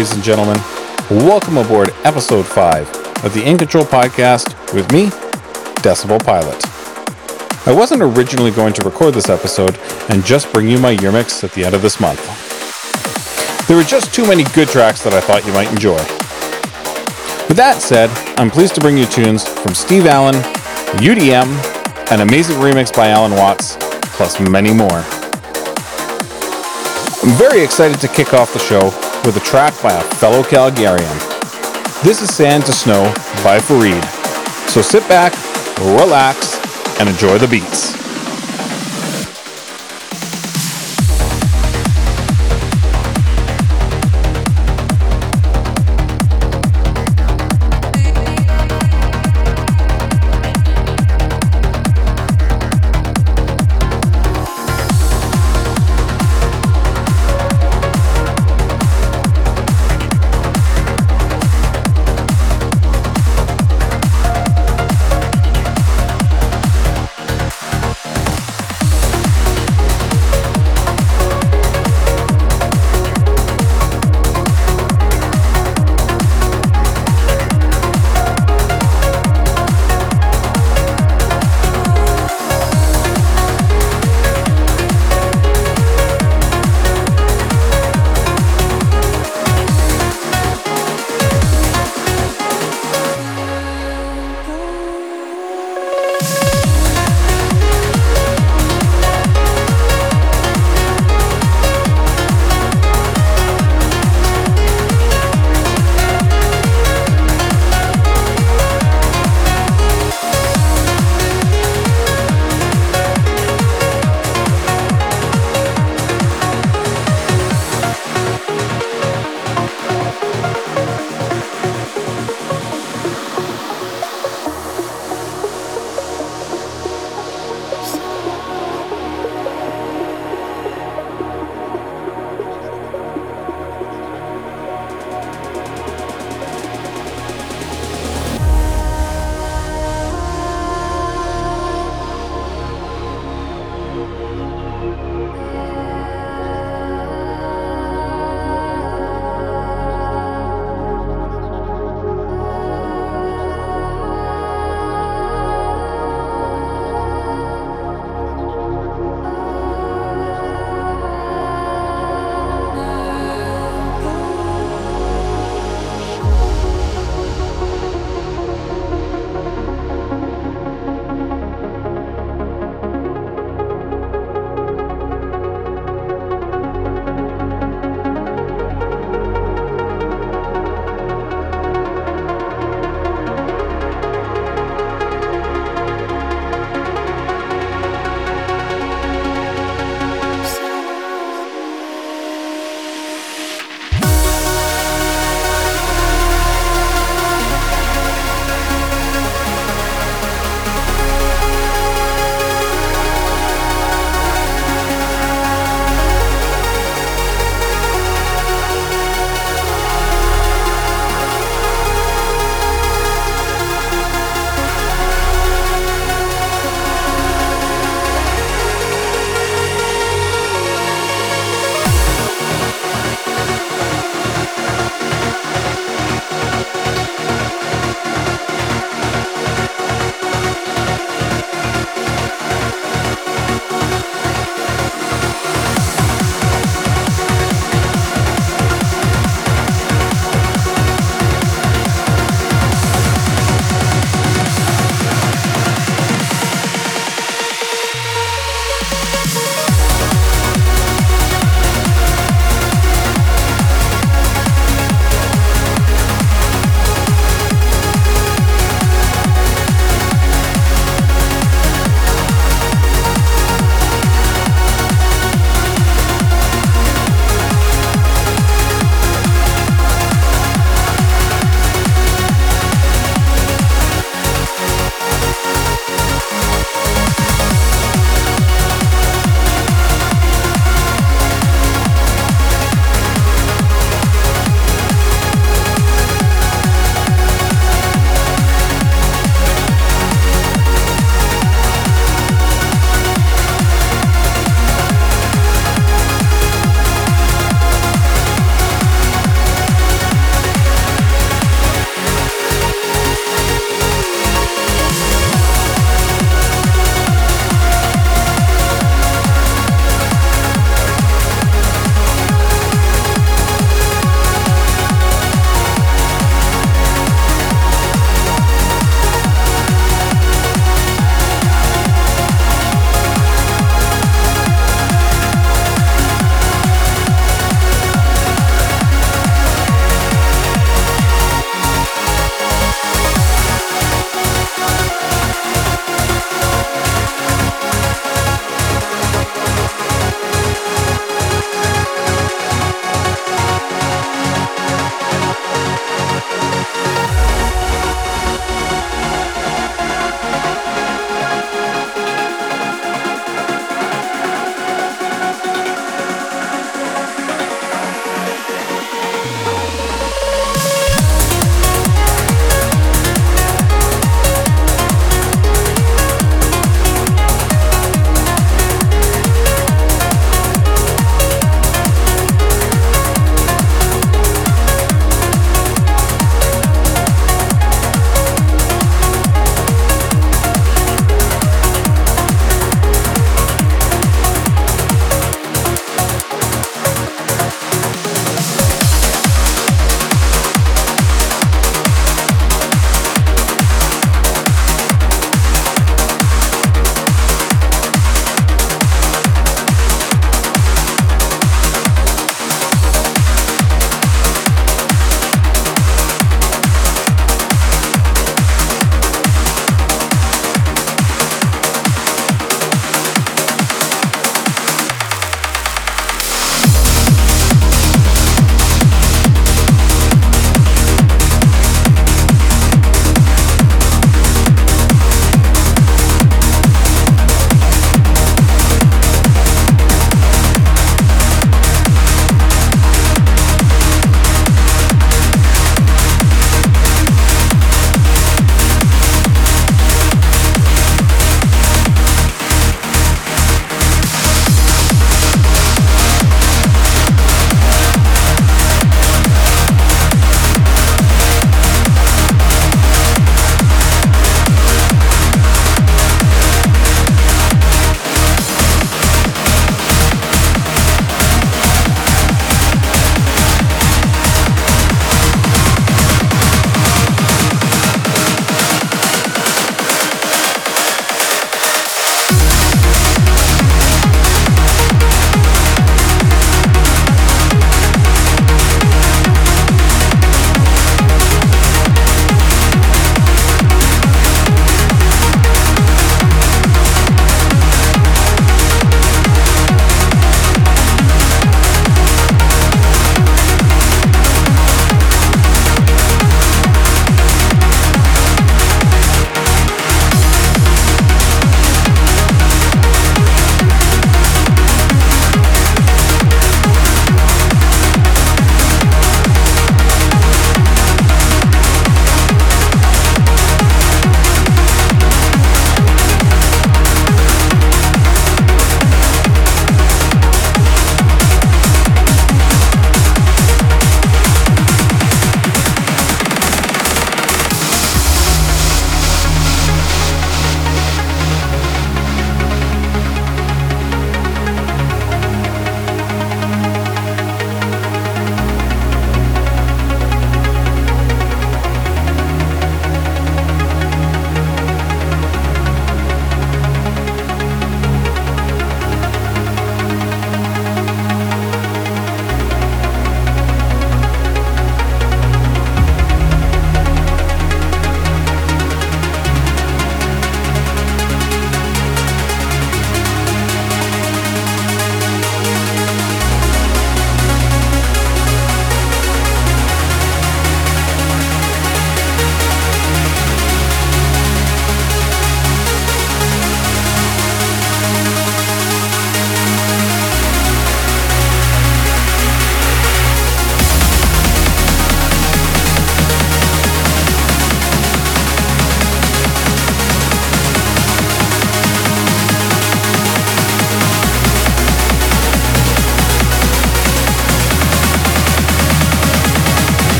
ladies and gentlemen. Welcome aboard episode 5 of the In Control podcast with me, Decibel Pilot. I wasn't originally going to record this episode and just bring you my year mix at the end of this month. There were just too many good tracks that I thought you might enjoy. With that said, I'm pleased to bring you tunes from Steve Allen, UDM, an amazing remix by Allen Watts, plus many more. I'm very excited to kick off the show with a track by a fellow Calgarian. This is Sand to Snow by Fareed. So sit back, relax, and enjoy the beats.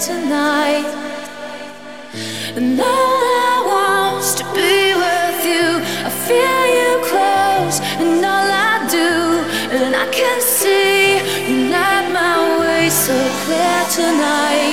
tonight. And all I want is to be with you. I feel you close, and all I do, and I can see you light my way so clear tonight.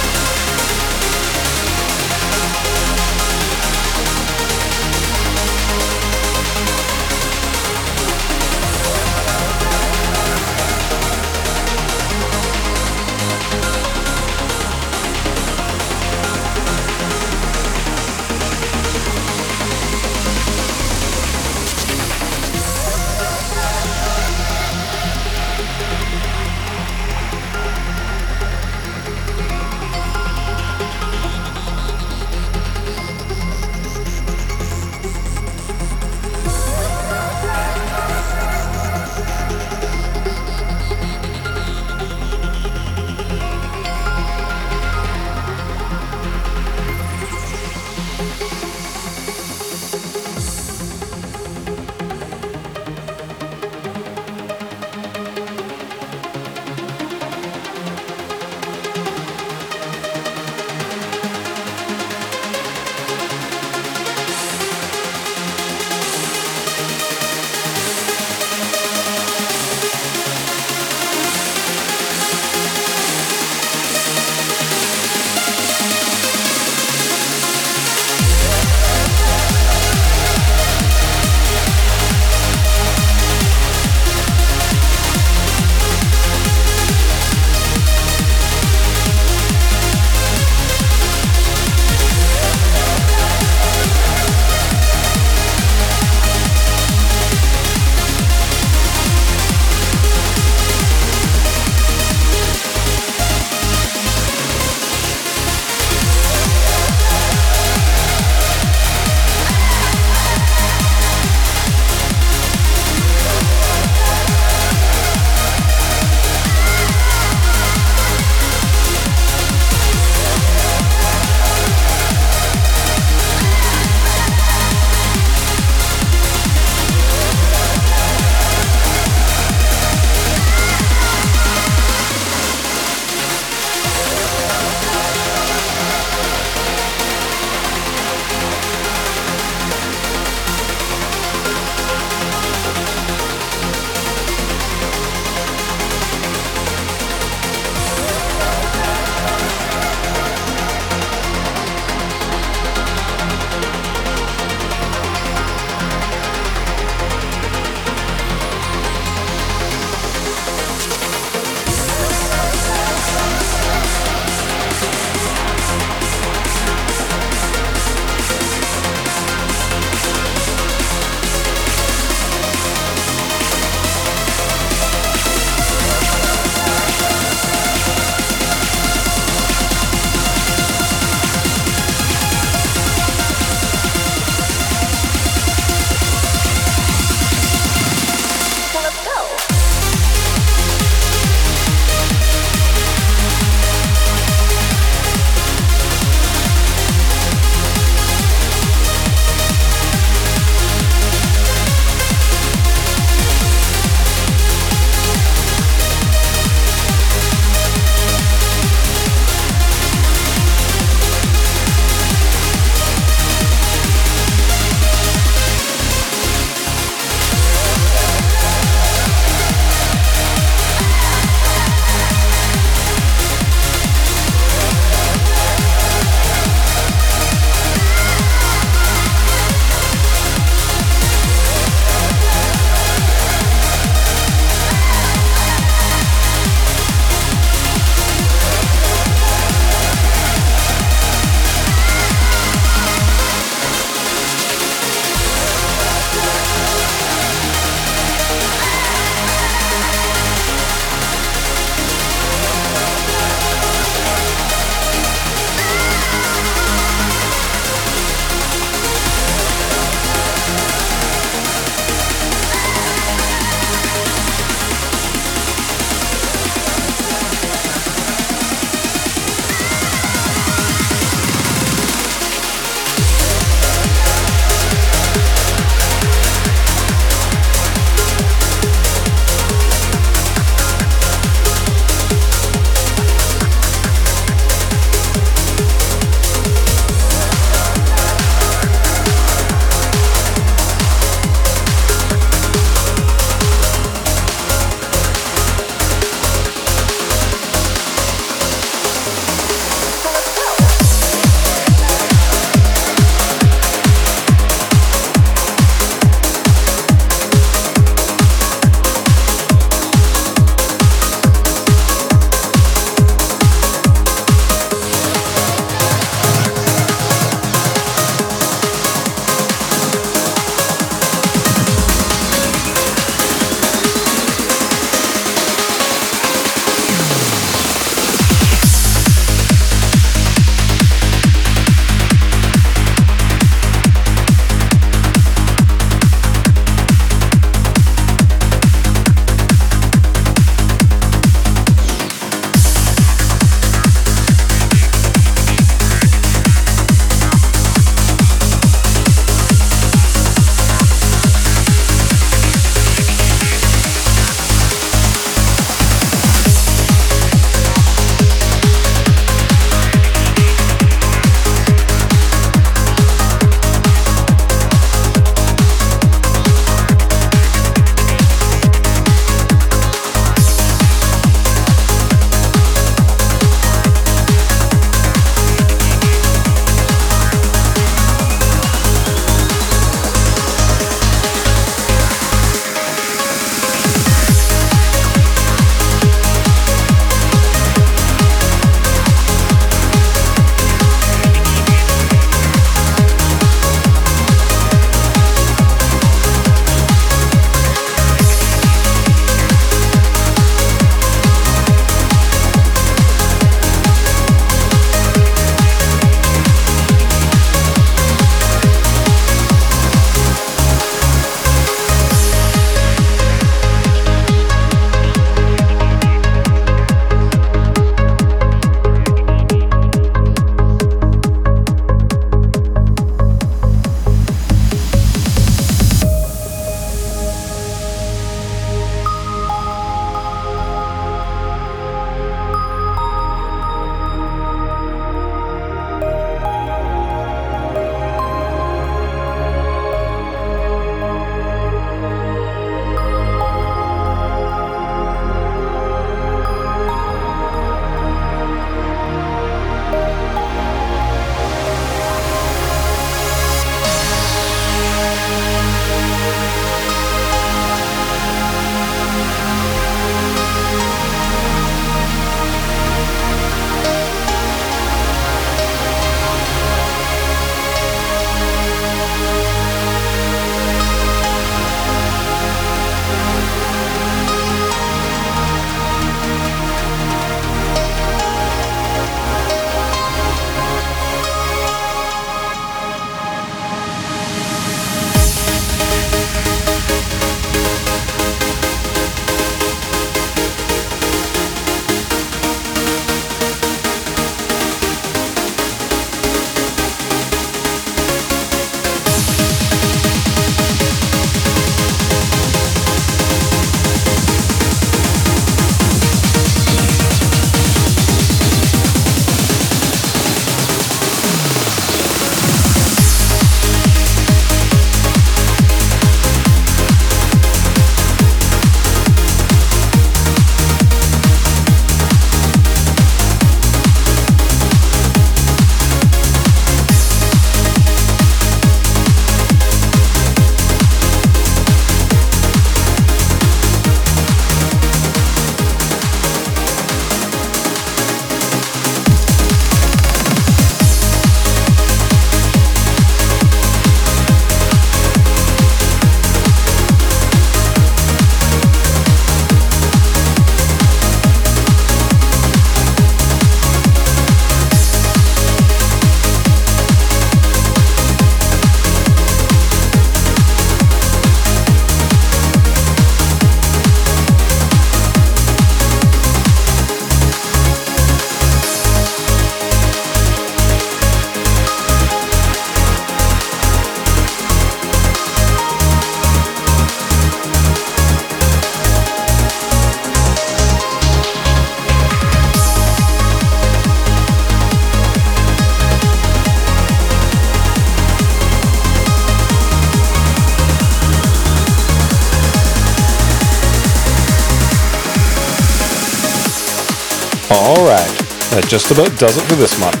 That just about does it for this month.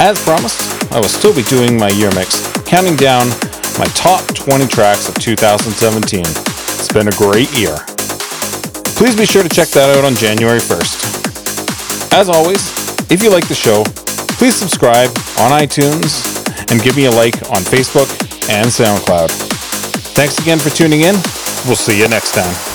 As promised, I will still be doing my year mix, counting down my top 20 tracks of 2017. It's been a great year. Please be sure to check that out on January 1st. As always, if you like the show, please subscribe on iTunes and give me a like on Facebook and SoundCloud. Thanks again for tuning in. We'll see you next time.